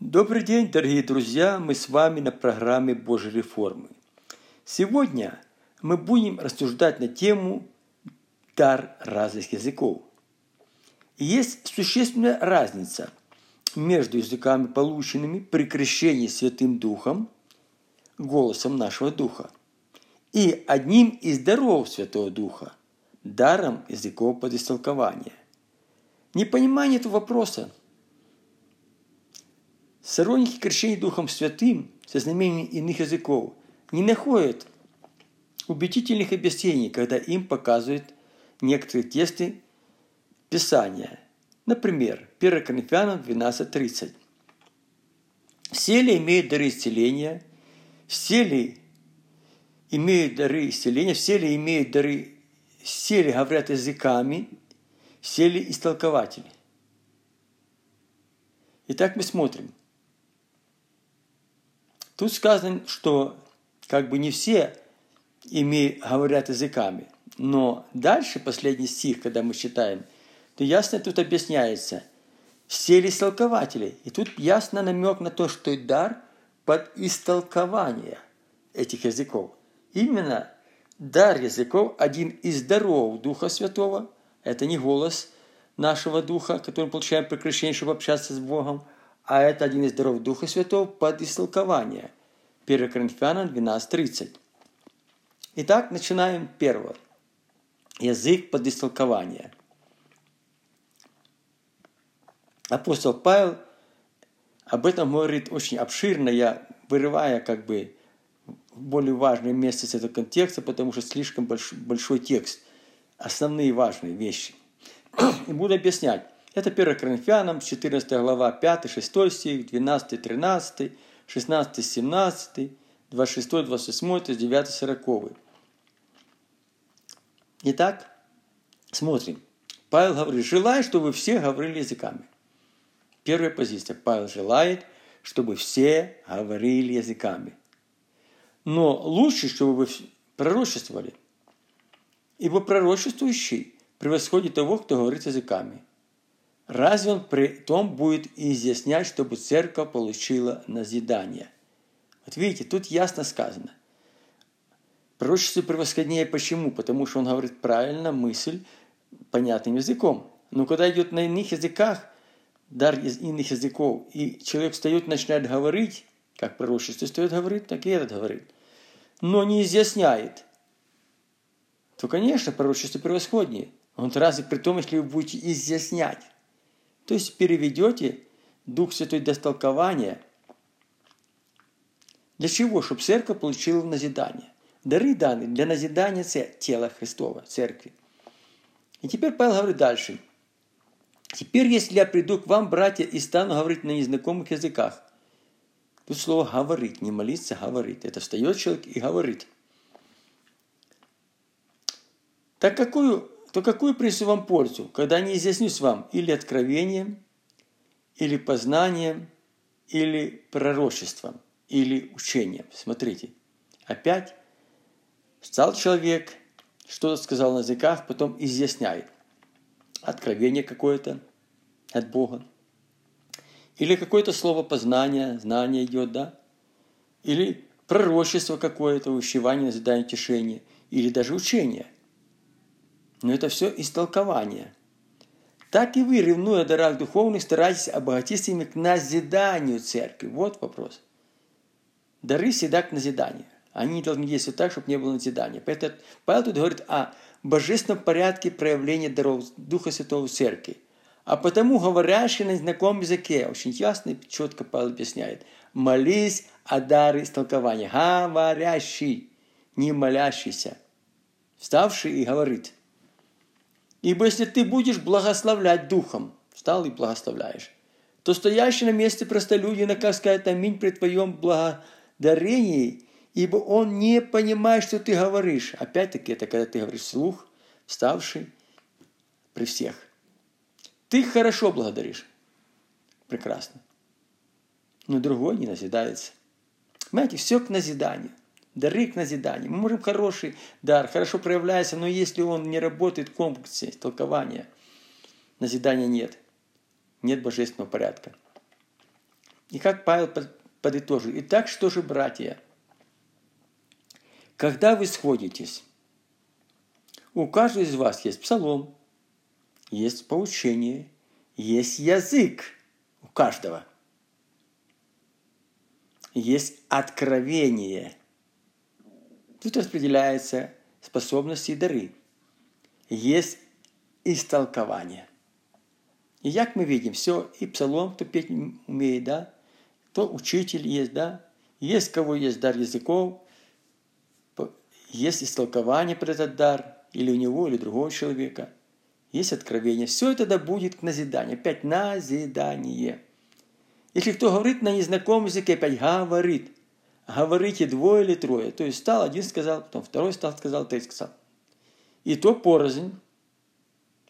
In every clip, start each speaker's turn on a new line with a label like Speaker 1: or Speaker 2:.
Speaker 1: Добрый день, дорогие друзья! Мы с вами на программе Божьей реформы. Сегодня мы будем рассуждать на тему дар разных языков. Есть существенная разница между языками, полученными при крещении Святым Духом, голосом нашего Духа, и одним из даров Святого Духа, даром языков под истолкование. Непонимание этого вопроса Сторонники крещения Духом Святым со знамением иных языков не находят убедительных объяснений, когда им показывают некоторые тексты Писания. Например, 1 Коринфянам 12.30. Все ли имеют дары исцеления? Все ли имеют дары исцеления? Все ли имеют дары? Все ли говорят языками? Все ли истолкователи? Итак, мы смотрим. Тут сказано, что как бы не все имеют, говорят языками. Но дальше, последний стих, когда мы читаем, то ясно тут объясняется. Все ли истолкователи? И тут ясно намек на то, что дар под истолкование этих языков. Именно дар языков – один из даров Духа Святого. Это не голос нашего Духа, который мы получаем при крещении, чтобы общаться с Богом – а это один из даров Духа Святого под истолкование. 1 Коринфянам 12.30. Итак, начинаем первое. Язык под истолкование. Апостол Павел об этом говорит очень обширно, я вырывая как бы более важное место с этого контекста, потому что слишком большой, большой текст, основные важные вещи. И буду объяснять. Это 1 Коринфянам, 14 глава, 5-6 стих, 12-13, 16-17, 26-28, 39-40. Итак, смотрим. Павел говорит, желаю, чтобы вы все говорили языками. Первая позиция. Павел желает, чтобы все говорили языками. Но лучше, чтобы вы пророчествовали. Ибо пророчествующий превосходит того, кто говорит языками. Разве он при том будет изъяснять, чтобы церковь получила назидание? Вот видите, тут ясно сказано. Пророчество превосходнее почему? Потому что он говорит правильно мысль понятным языком. Но когда идет на иных языках, дар из иных языков, и человек встает и начинает говорить, как пророчество стоит говорить, так и этот говорит, но не изъясняет, то, конечно, пророчество превосходнее. Он разве при том, если вы будете изъяснять. То есть переведете Дух Святой до толкования. Для чего? Чтобы церковь получила назидание. Дары даны для назидания тела Христова, церкви. И теперь Павел говорит дальше. Теперь, если я приду к вам, братья, и стану говорить на незнакомых языках, тут слово «говорить», не молиться, а говорить. Это встает человек и говорит. Так какую то какую принесу вам пользу, когда не изъяснюсь вам или откровением, или познанием, или пророчеством, или учением? Смотрите, опять стал человек, что-то сказал на языках, потом изъясняет. Откровение какое-то от Бога. Или какое-то слово познания, знание идет, да? Или пророчество какое-то, увещевание, назидание, тешение. Или даже учение – но это все истолкование. Так и вы, ревнуя о дарах духовных, старайтесь обогатиться ими к назиданию церкви. Вот вопрос. Дары всегда к назиданию. Они должны действовать так, чтобы не было назидания. Поэтому Павел тут говорит о божественном порядке проявления даров Духа Святого в церкви. А потому говорящий на знакомом языке, очень ясно и четко Павел объясняет, молись о даре истолкования. Говорящий, не молящийся. Вставший и говорит – Ибо если ты будешь благословлять духом, встал и благословляешь, то стоящий на месте простолюдина, как сказать аминь при твоем благодарении, ибо он не понимает, что ты говоришь. Опять-таки, это когда ты говоришь вслух, вставший при всех. Ты хорошо благодаришь. Прекрасно. Но другой не назидается. Понимаете, все к назиданию дары к назиданию. Мы можем хороший дар, хорошо проявляется, но если он не работает в комплексе толкования, назидания нет. Нет божественного порядка. И как Павел подытожил. Итак, что же, братья? Когда вы сходитесь, у каждого из вас есть псалом, есть поучение, есть язык у каждого. Есть откровение. Тут распределяются способности и дары. Есть истолкование. И как мы видим, все, и псалом, кто петь умеет, да, то учитель есть, да, есть кого есть дар языков, есть истолкование про этот дар, или у него, или другого человека, есть откровение. Все это да будет к назиданию. Опять назидание. Если кто говорит на незнакомом языке, опять говорит. Говорите двое или трое. То есть стал, один сказал, потом второй стал, сказал, третий сказал. И то порознь,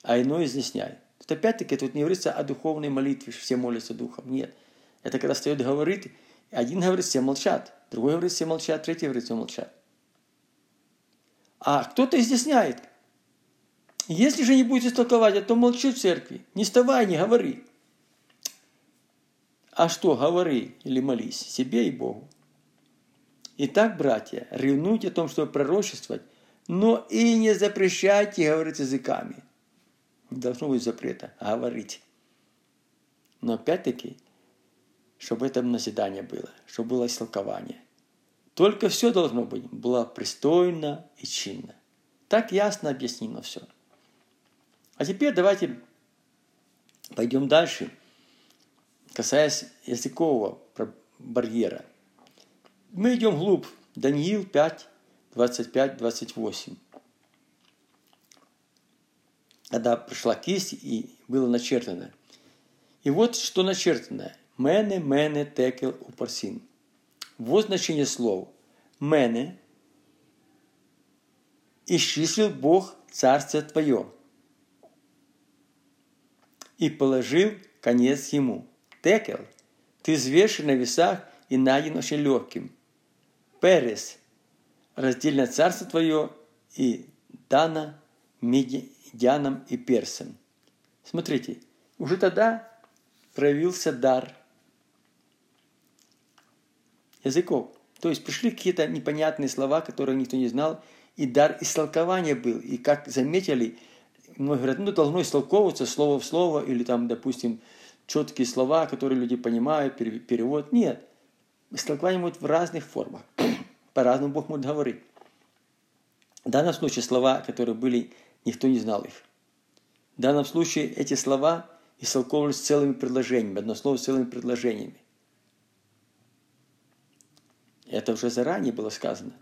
Speaker 1: а иной изъясняет. Тут опять-таки тут не говорится о духовной молитве, все молятся духом. Нет. Это когда стоит говорит, один говорит, все молчат, другой говорит, все молчат, третий говорит, все молчат. А кто-то изъясняет. Если же не будете толковать, то молчи в церкви. Не вставай, не говори. А что, говори или молись себе и Богу. Итак, братья, ревнуйте о том, чтобы пророчествовать, но и не запрещайте говорить языками. Не должно быть запрета, говорить. Но опять-таки, чтобы это назидание было, чтобы было истолкование. Только все должно быть было пристойно и чинно. Так ясно объяснено все. А теперь давайте пойдем дальше, касаясь языкового барьера. Мы идем вглубь. Даниил 5, 25, 28. Когда пришла кисть и было начертано. И вот что начертано. Мене, мене, текел, упарсин. Вот значение слов. Мене исчислил Бог царство твое и положил конец ему. Текел, ты взвешен на весах и найден очень легким. Перес, раздельно царство твое и дано медианам и персам. Смотрите, уже тогда проявился дар языков. То есть пришли какие-то непонятные слова, которые никто не знал, и дар истолкования был. И как заметили, многие говорят, ну, должно истолковываться слово в слово, или там, допустим, четкие слова, которые люди понимают, перевод. Нет. Истолкование будет в разных формах. По-разному Бог может говорить. В данном случае слова, которые были, никто не знал их. В данном случае эти слова истолковывались целыми предложениями, одно слово целыми предложениями. Это уже заранее было сказано.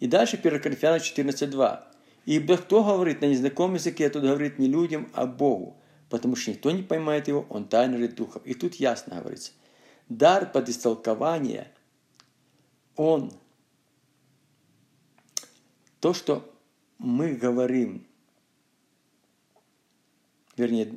Speaker 1: И дальше 1 Коринфянам 14.2. Ибо кто говорит на незнакомом языке, тот говорит не людям, а Богу, потому что никто не поймает его, он тайный духов. И тут ясно говорится. Дар под истолкование, он то, что мы говорим, вернее,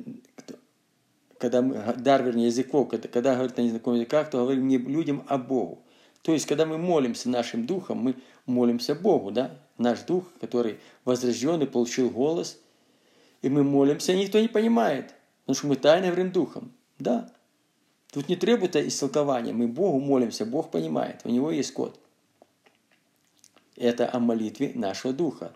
Speaker 1: когда мы, дар, вернее, языков, когда, когда говорит на незнакомых языках, то говорим не людям, а Богу. То есть, когда мы молимся нашим духом, мы молимся Богу, да? Наш дух, который возрожденный, получил голос, и мы молимся, и никто не понимает, потому что мы тайно говорим духом. Да. Тут не требуется истолкования, мы Богу молимся, Бог понимает, у Него есть код. Это о молитве нашего духа.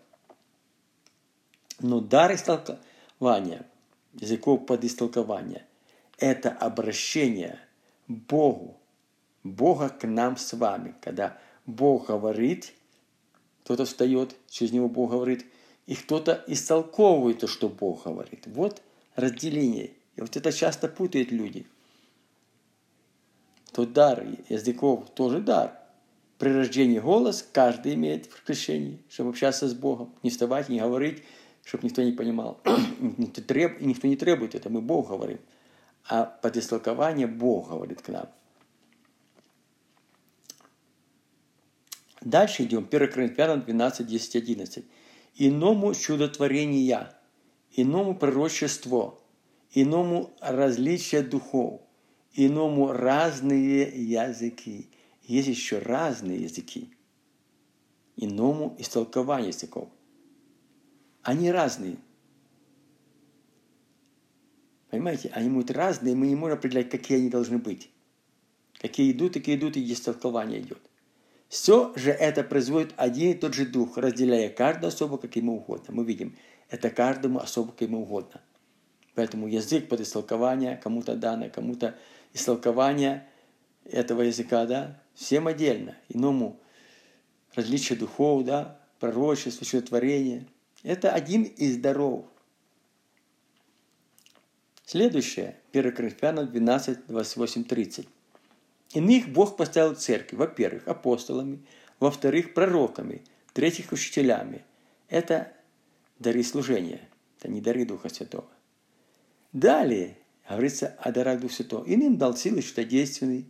Speaker 1: Но дар истолкования, языков под истолкование – это обращение Богу, Бога к нам с вами. Когда Бог говорит, кто-то встает, через него Бог говорит, и кто-то истолковывает то, что Бог говорит. Вот разделение. И вот это часто путают люди. То дар языков тоже дар. При рождении голос каждый имеет в крещении, чтобы общаться с Богом. Не вставать, не говорить, чтобы никто не понимал. никто не требует это, мы Бог говорим а под истолкование Бог говорит к нам. Дальше идем. 1 Коринфянам 12, 10, 11. «Иному чудотворения, иному пророчество, иному различие духов, иному разные языки». Есть еще разные языки. Иному истолкование языков. Они разные – Понимаете? Они будут разные, мы не можем определять, какие они должны быть. Какие идут, такие идут, и здесь толкование идет. Все же это производит один и тот же дух, разделяя каждую особо, как ему угодно. Мы видим, это каждому особо, как ему угодно. Поэтому язык под истолкование, кому-то данное, кому-то истолкование этого языка, да, всем отдельно. Иному различие духов, да, пророчество, чудотворение. Это один из даров. Следующее, 1 Коринфянам 12, 28, 30. Иных Бог поставил в церкви, во-первых, апостолами, во-вторых, пророками, в-третьих, учителями. Это дары служения, это не дары Духа Святого. Далее говорится о дарах Духа Святого. Иным дал силы чудодейственные,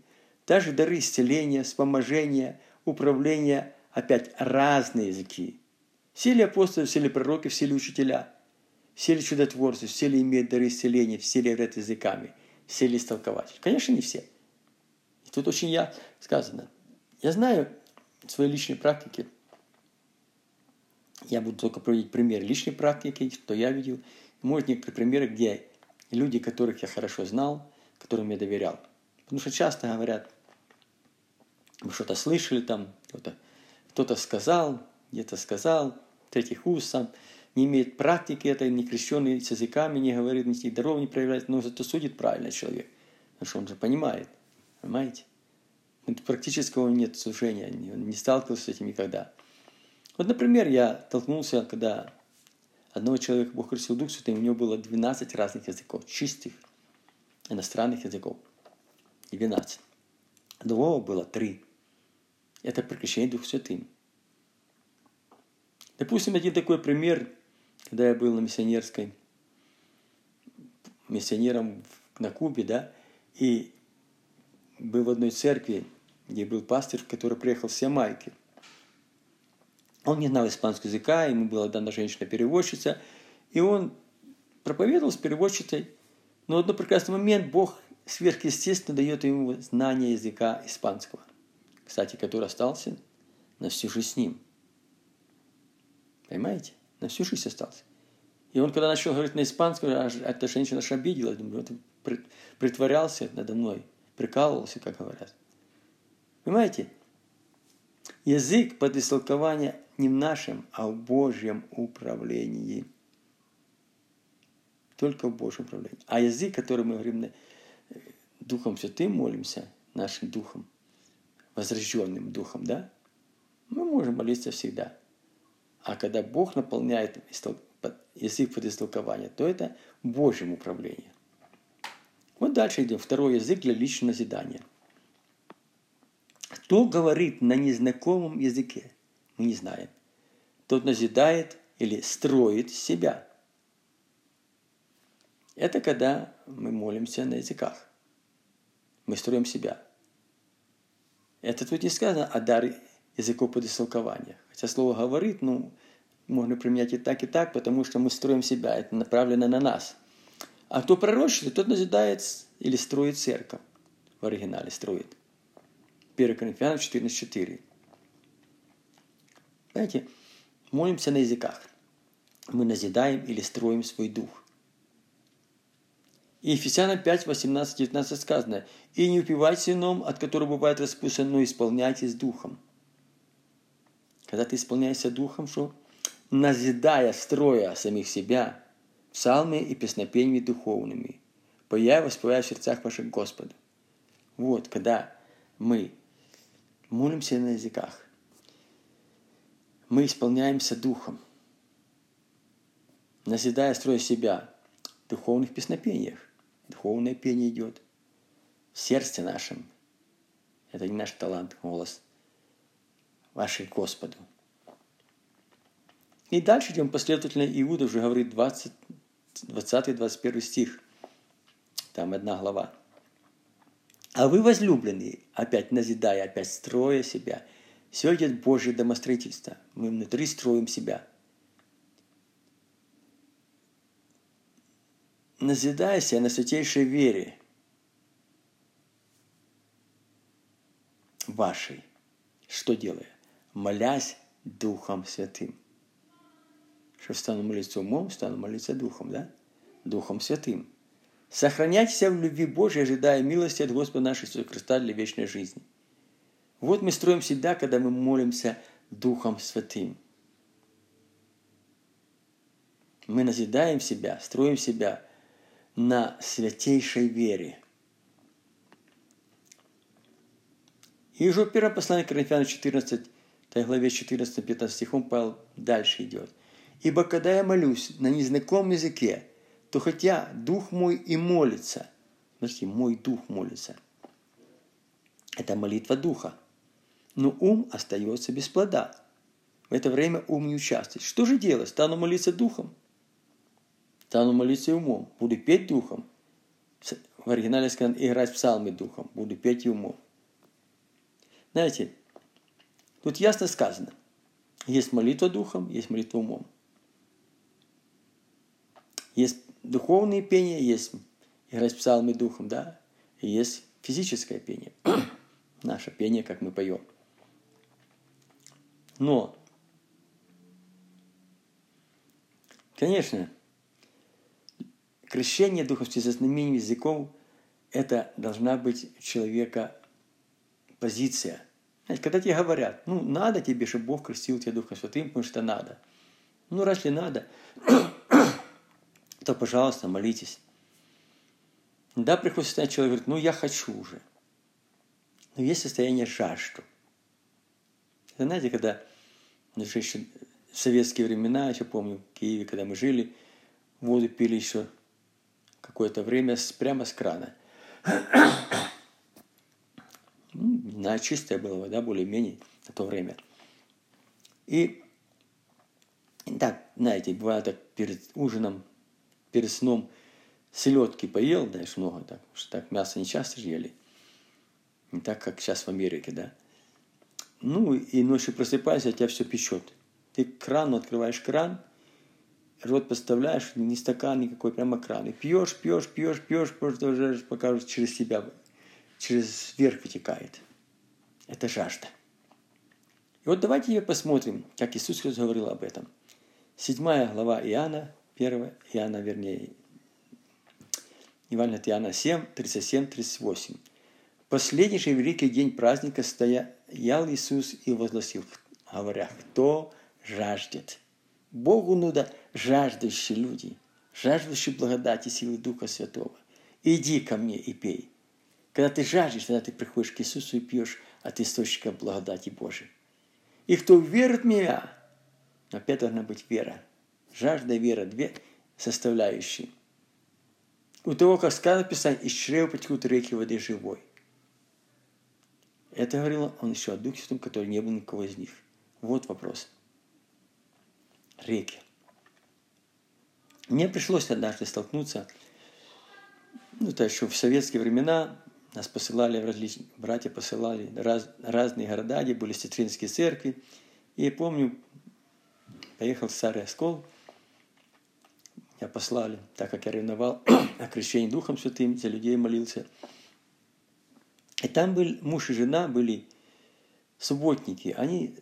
Speaker 1: также дары исцеления, вспоможения, управления, опять разные языки. Все ли апостолы, все ли пророки, все ли учителя, все ли чудотворцы, все ли имеют дары исцеления, все ли говорят языками, все ли истолкователи. Конечно, не все. И тут очень я сказано. Я знаю своей личной практики, я буду только приводить пример личной практики, что я видел. Может, некоторые примеры, где люди, которых я хорошо знал, которым я доверял. Потому что часто говорят, вы что-то слышали там, кто-то кто сказал, где-то сказал, третьих уст сам, не имеет практики это не крещенный с языками, не говорит, ни даров не проявляет, но зато судит правильно человек. Потому что он же понимает, понимаете? Практического нет служения, он не сталкивался с этим никогда. Вот, например, я толкнулся, когда одного человека Бог крестил Дух Святый, у него было 12 разных языков, чистых иностранных языков. 12. Другого было 3. Это приключение Дух Святым. Допустим, один такой пример, когда я был на миссионерской, миссионером на Кубе, да, и был в одной церкви, где был пастор, который приехал с Ямайки. Он не знал испанского языка, ему была дана женщина-переводчица, и он проповедовал с переводчицей, но в один прекрасный момент Бог сверхъестественно дает ему знание языка испанского, кстати, который остался на всю жизнь с ним. Понимаете? На всю жизнь остался. И он, когда начал говорить на испанском, эта женщина аж обиделась, думаю, это притворялся надо мной, прикалывался, как говорят. Понимаете? Язык под истолкование не в нашем, а в Божьем управлении. Только в Божьем управлении. А язык, который мы говорим э, Духом Святым молимся, нашим Духом, возрожденным Духом, да, мы можем молиться всегда. А когда Бог наполняет язык под истолкование, то это Божьем управлении. Вот дальше идем. Второй язык для личного назидания. Кто говорит на незнакомом языке? Мы не знаем. Тот назидает или строит себя. Это когда мы молимся на языках. Мы строим себя. Это тут не сказано о даре языков под истолкование. Хотя слово «говорит», ну, можно применять и так, и так, потому что мы строим себя, это направлено на нас. А кто пророчествует, тот назидает или строит церковь. В оригинале строит. 1 Коринфянам 14.4. Знаете, молимся на языках. Мы назидаем или строим свой дух. И Ефесянам 5, 18, 19 сказано, «И не упивайтесь вином, от которого бывает распущен, но исполняйтесь духом». Когда ты исполняешься духом, что? Назидая, строя самих себя, псалмы и песнопениями духовными, поя воспевая в сердцах ваших Господу. Вот, когда мы молимся на языках, мы исполняемся духом, назидая, строя себя в духовных песнопениях. Духовное пение идет в сердце нашем. Это не наш талант, голос – вашей Господу. И дальше идем последовательно. Иуда уже говорит 20-21 стих. Там одна глава. А вы, возлюбленные, опять назидая, опять строя себя, все идет Божье домостроительство. Мы внутри строим себя. Назидайся на святейшей вере вашей. Что делая? молясь Духом Святым. Что стану молиться умом, стану молиться Духом, да? Духом Святым. Сохраняйтесь в любви Божьей, ожидая милости от Господа нашего Иисуса Христа для вечной жизни. Вот мы строим всегда, когда мы молимся Духом Святым. Мы назидаем себя, строим себя на святейшей вере. И уже в первом послании Коринфянам 14, главе 14-15 стихом Павел дальше идет. «Ибо когда я молюсь на незнакомом языке, то хотя дух мой и молится, смотрите, мой дух молится, это молитва духа, но ум остается без плода. В это время ум не участвует. Что же делать? Стану молиться духом? Стану молиться умом. Буду петь духом. В оригинале сказано играть в псалме духом. Буду петь и умом. Знаете, тут ясно сказано. Есть молитва духом, есть молитва умом. Есть духовные пения, есть играть псалмы духом, да, и есть физическое пение. Наше пение, как мы поем. Но, конечно, крещение Духом со знамением языков – это должна быть человека позиция. Знаете, когда тебе говорят, ну, надо тебе, чтобы Бог крестил тебя Духом Святым, потому что надо. Ну, раз не надо, то, пожалуйста, молитесь. Да, приходит состояние, человек говорит, ну, я хочу уже. Но есть состояние жажду. Это, знаете, когда еще в советские времена, еще помню, в Киеве, когда мы жили, воду пили еще какое-то время прямо с крана. На чистая была вода, более-менее, на то время. И так, знаете, бывает так перед ужином перед сном селедки поел, знаешь, много так, что так мясо не часто ели. Не так, как сейчас в Америке, да. Ну, и ночью просыпаешься, а тебя все печет. Ты кран, открываешь кран, рот поставляешь, ни стакан никакой, прямо кран. И пьешь, пьешь, пьешь, пьешь, пьешь, пока через себя, через верх вытекает. Это жажда. И вот давайте посмотрим, как Иисус Христос говорил об этом. Седьмая глава Иоанна, 1 Иоанна, вернее, Евангелие от Иоанна 7, 37, 38. Последний же великий день праздника стоял Иисус и возгласил, говоря, кто жаждет. Богу нужно жаждущие люди, жаждущие благодати силы Духа Святого. Иди ко мне и пей. Когда ты жаждешь, тогда ты приходишь к Иисусу и пьешь от источника благодати Божией. И кто верит в меня, опять должна быть вера – жажда вера – две составляющие. У того, как сказано Писание, из чрева потекут реки воды живой. Это говорил он еще о Духе Святом, который не был никого из них. Вот вопрос. Реки. Мне пришлось однажды столкнуться, ну, это еще в советские времена, нас посылали в различные, братья посылали раз, разные города, где были сестринские церкви. И я помню, поехал в Старый Оскол, послали, так как я ревновал о крещении Духом Святым, за людей молился. И там был муж и жена, были субботники. Они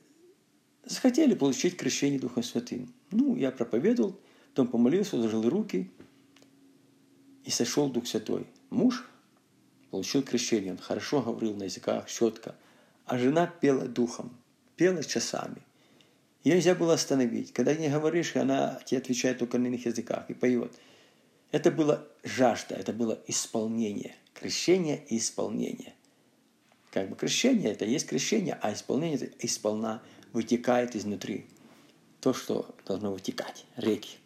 Speaker 1: захотели получить крещение Духом Святым. Ну, я проповедовал, потом помолился, сложил руки, и сошел Дух Святой. Муж получил крещение, он хорошо говорил на языках, четко, а жена пела духом, пела часами. Ее нельзя было остановить. Когда не говоришь, она тебе отвечает только на иных языках и поет. Это было жажда, это было исполнение. Крещение и исполнение. Как бы крещение – это есть крещение, а исполнение – это исполна вытекает изнутри. То, что должно вытекать, реки.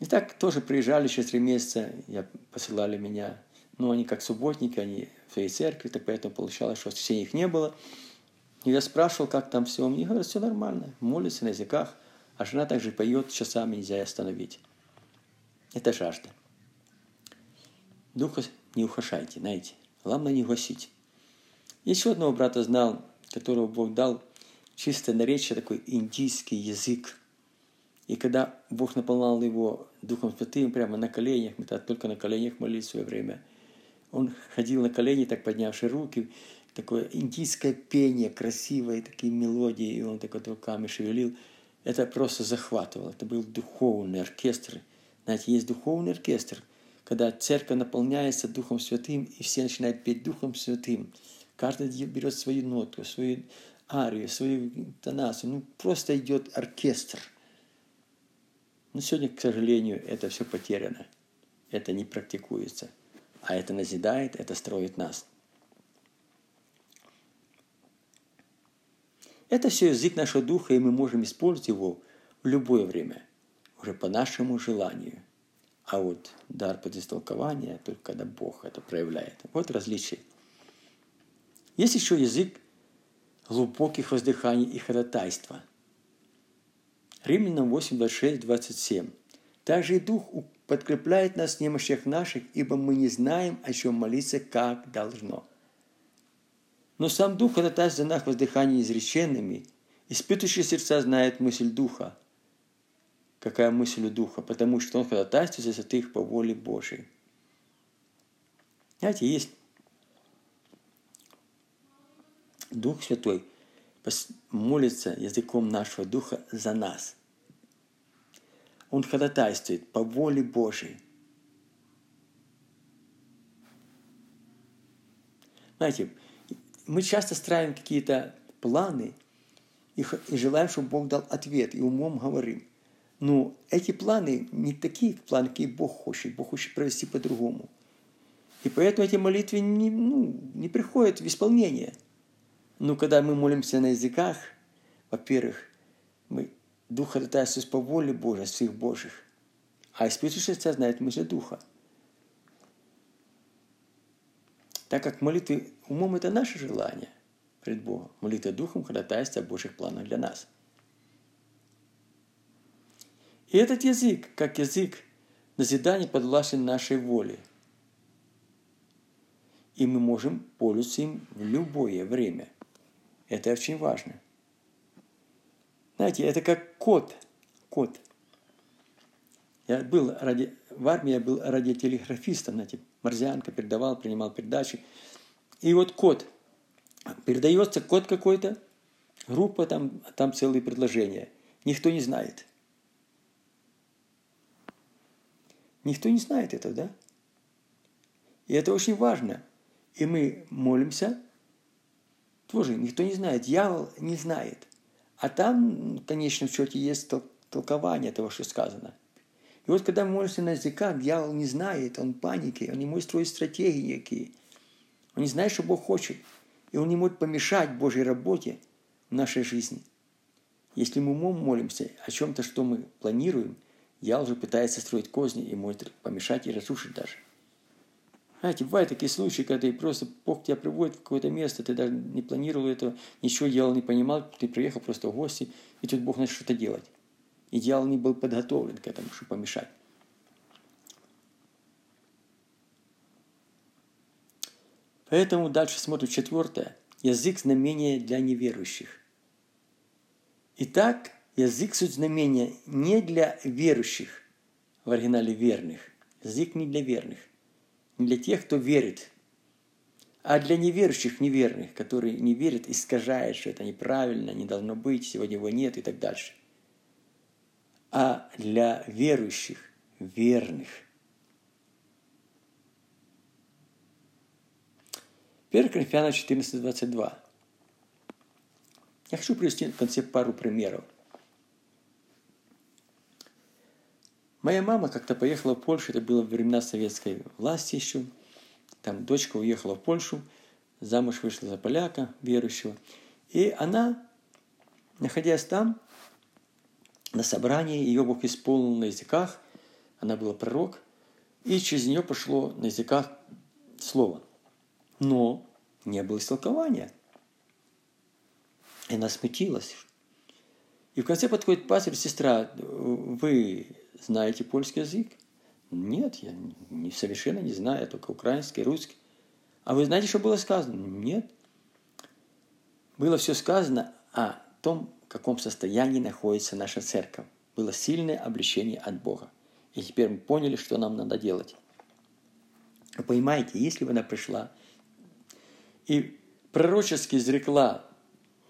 Speaker 1: И так тоже приезжали через три месяца, я, посылали меня, ну, они как субботники, они в своей церкви, так поэтому получалось, что все их не было. Я спрашивал, как там все. Мне говорят, все нормально. Молится на языках. А жена также поет, часами нельзя остановить. Это жажда. Духа не ухашайте, знаете. Главное не гасить. Еще одного брата знал, которого Бог дал чистое наречие, такой индийский язык. И когда Бог наполнял его Духом Святым прямо на коленях, мы тогда только на коленях молились в свое время, он ходил на колени, так поднявши руки, такое индийское пение, красивые такие мелодии, и он такой руками шевелил. Это просто захватывало. Это был духовный оркестр. Знаете, есть духовный оркестр, когда церковь наполняется Духом Святым, и все начинают петь Духом Святым. Каждый берет свою ноту, свою арию, свою тонацию. Ну, просто идет оркестр. Но сегодня, к сожалению, это все потеряно. Это не практикуется. А это назидает, это строит нас. Это все язык нашего духа, и мы можем использовать его в любое время, уже по нашему желанию. А вот дар подистолкования только когда Бог это проявляет. Вот различие. Есть еще язык глубоких воздыханий и ходатайства. Римлянам 8, 26, 27. Также и Дух подкрепляет нас в немощах наших, ибо мы не знаем, о чем молиться, как должно. Но сам Дух ходатайствует за нас воздыхание изреченными, испытывающий сердца знает мысль Духа. Какая мысль у Духа? Потому что Он ходатайствует за святых по воле Божией. Знаете, есть Дух Святой молится языком нашего Духа за нас. Он ходатайствует по воле Божией. Знаете, мы часто строим какие-то планы и, и желаем, чтобы Бог дал ответ, и умом говорим. Но эти планы не такие планы, какие Бог хочет. Бог хочет провести по-другому. И поэтому эти молитвы не, ну, не приходят в исполнение. Но когда мы молимся на языках, во-первых, мы Дух ходатайствует по воле Божьей, всех Божьих. А испытывающий знает мысли Духа. Так как молитвы умом – это наше желание пред Богом. Молитва Духом ходатайство о Божьих планах для нас. И этот язык, как язык назидания, подвластен нашей воле. И мы можем пользоваться им в любое время. Это очень важно. Знаете, это как код. Код. Я был ради, в армии я был радиотелеграфистом, знаете, Морзянка передавал, принимал передачи. И вот код. Передается код какой-то, группа, там, там целые предложения. Никто не знает. Никто не знает этого, да? И это очень важно. И мы молимся, тоже никто не знает, дьявол не знает. А там, в конечном счете, есть толкование того, что сказано – и вот когда мы молимся на языках, дьявол не знает, он в панике, он не может строить стратегии никакие. Он не знает, что Бог хочет. И он не может помешать Божьей работе в нашей жизни. Если мы умом молимся о чем-то, что мы планируем, дьявол уже пытается строить козни и может помешать и разрушить даже. Знаете, бывают такие случаи, когда ты просто Бог тебя приводит в какое-то место, ты даже не планировал этого, ничего делал, не понимал, ты приехал просто в гости, и тут Бог начал что-то делать. И дьявол не был подготовлен к этому, чтобы помешать. Поэтому дальше смотрим четвертое. Язык знамения для неверующих. Итак, язык суть знамения не для верующих, в оригинале верных. Язык не для верных, не для тех, кто верит, а для неверующих, неверных, которые не верят, искажают, что это неправильно, не должно быть, сегодня его нет и так дальше а для верующих, верных. 1 Коринфянам 14:22. Я хочу привести в конце пару примеров. Моя мама как-то поехала в Польшу, это было во времена советской власти еще. Там дочка уехала в Польшу, замуж вышла за поляка, верующего. И она, находясь там, на собрании, ее Бог исполнил на языках, она была пророк, и через нее пошло на языках слово. Но не было истолкования. И она смутилась. И в конце подходит пастор, сестра, вы знаете польский язык? Нет, я не, совершенно не знаю, только украинский, русский. А вы знаете, что было сказано? Нет. Было все сказано о том, в каком состоянии находится наша церковь. Было сильное обличение от Бога. И теперь мы поняли, что нам надо делать. Вы понимаете, если бы она пришла и пророчески изрекла,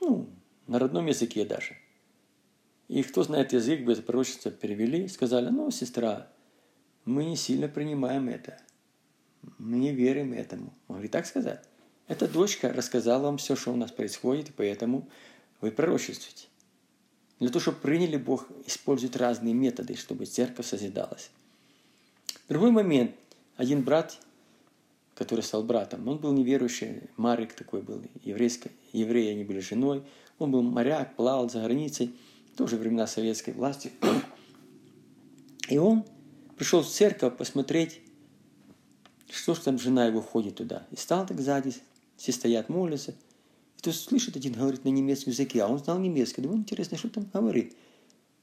Speaker 1: ну, на родном языке даже, и кто знает язык, бы это пророчество перевели, сказали, ну, сестра, мы не сильно принимаем это. Мы не верим этому. Говорит, так сказать? Эта дочка рассказала вам все, что у нас происходит, и поэтому вы пророчествуете. Для того, чтобы приняли, Бог использует разные методы, чтобы церковь созидалась. Другой момент. Один брат, который стал братом, он был неверующий, Марик такой был, еврейский, евреи, они были женой. Он был моряк, плавал за границей, тоже времена советской власти. И он пришел в церковь посмотреть, что ж там жена его ходит туда. И стал так сзади, все стоят, молятся – и тут слышит один, говорит на немецком языке, а он знал немецкий. Думаю, интересно, что там говорит.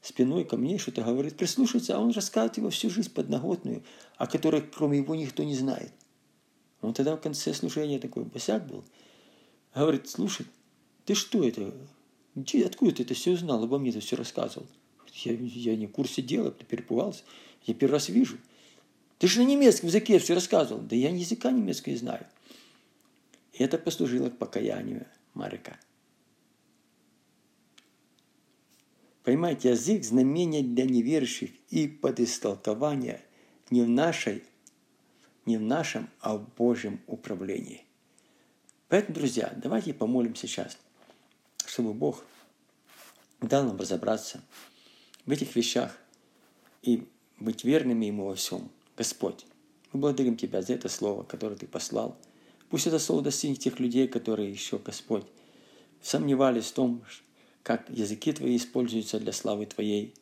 Speaker 1: Спиной ко мне что-то говорит, прислушается, а он рассказывает его всю жизнь подноготную, о которой кроме его никто не знает. Он тогда в конце служения такой босяк был. Говорит, слушай, ты что это? Откуда ты это все узнал? Обо мне это все рассказывал. Я, я не в курсе дела, перепугался. Я первый раз вижу. Ты же на немецком языке все рассказывал. Да я языка немецкого не знаю. И это послужило к покаянию Марика. Понимаете, язык – знамение для неверующих и подистолкования не в нашей, не в нашем, а в Божьем управлении. Поэтому, друзья, давайте помолимся сейчас, чтобы Бог дал нам разобраться в этих вещах и быть верными Ему во всем. Господь, мы благодарим Тебя за это слово, которое Ты послал – Пусть это слово достигнет тех людей, которые еще, Господь, сомневались в том, как языки Твои используются для славы Твоей.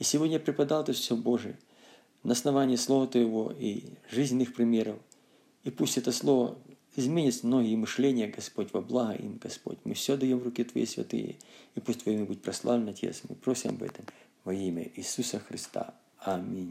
Speaker 1: И сегодня я преподал это все Божие на основании Слова Твоего и жизненных примеров. И пусть это Слово изменит многие мышления, Господь, во благо им, Господь. Мы все даем в руки Твои святые, и пусть Твое имя будет прославлено, Отец. Мы просим об этом во имя Иисуса Христа. Аминь.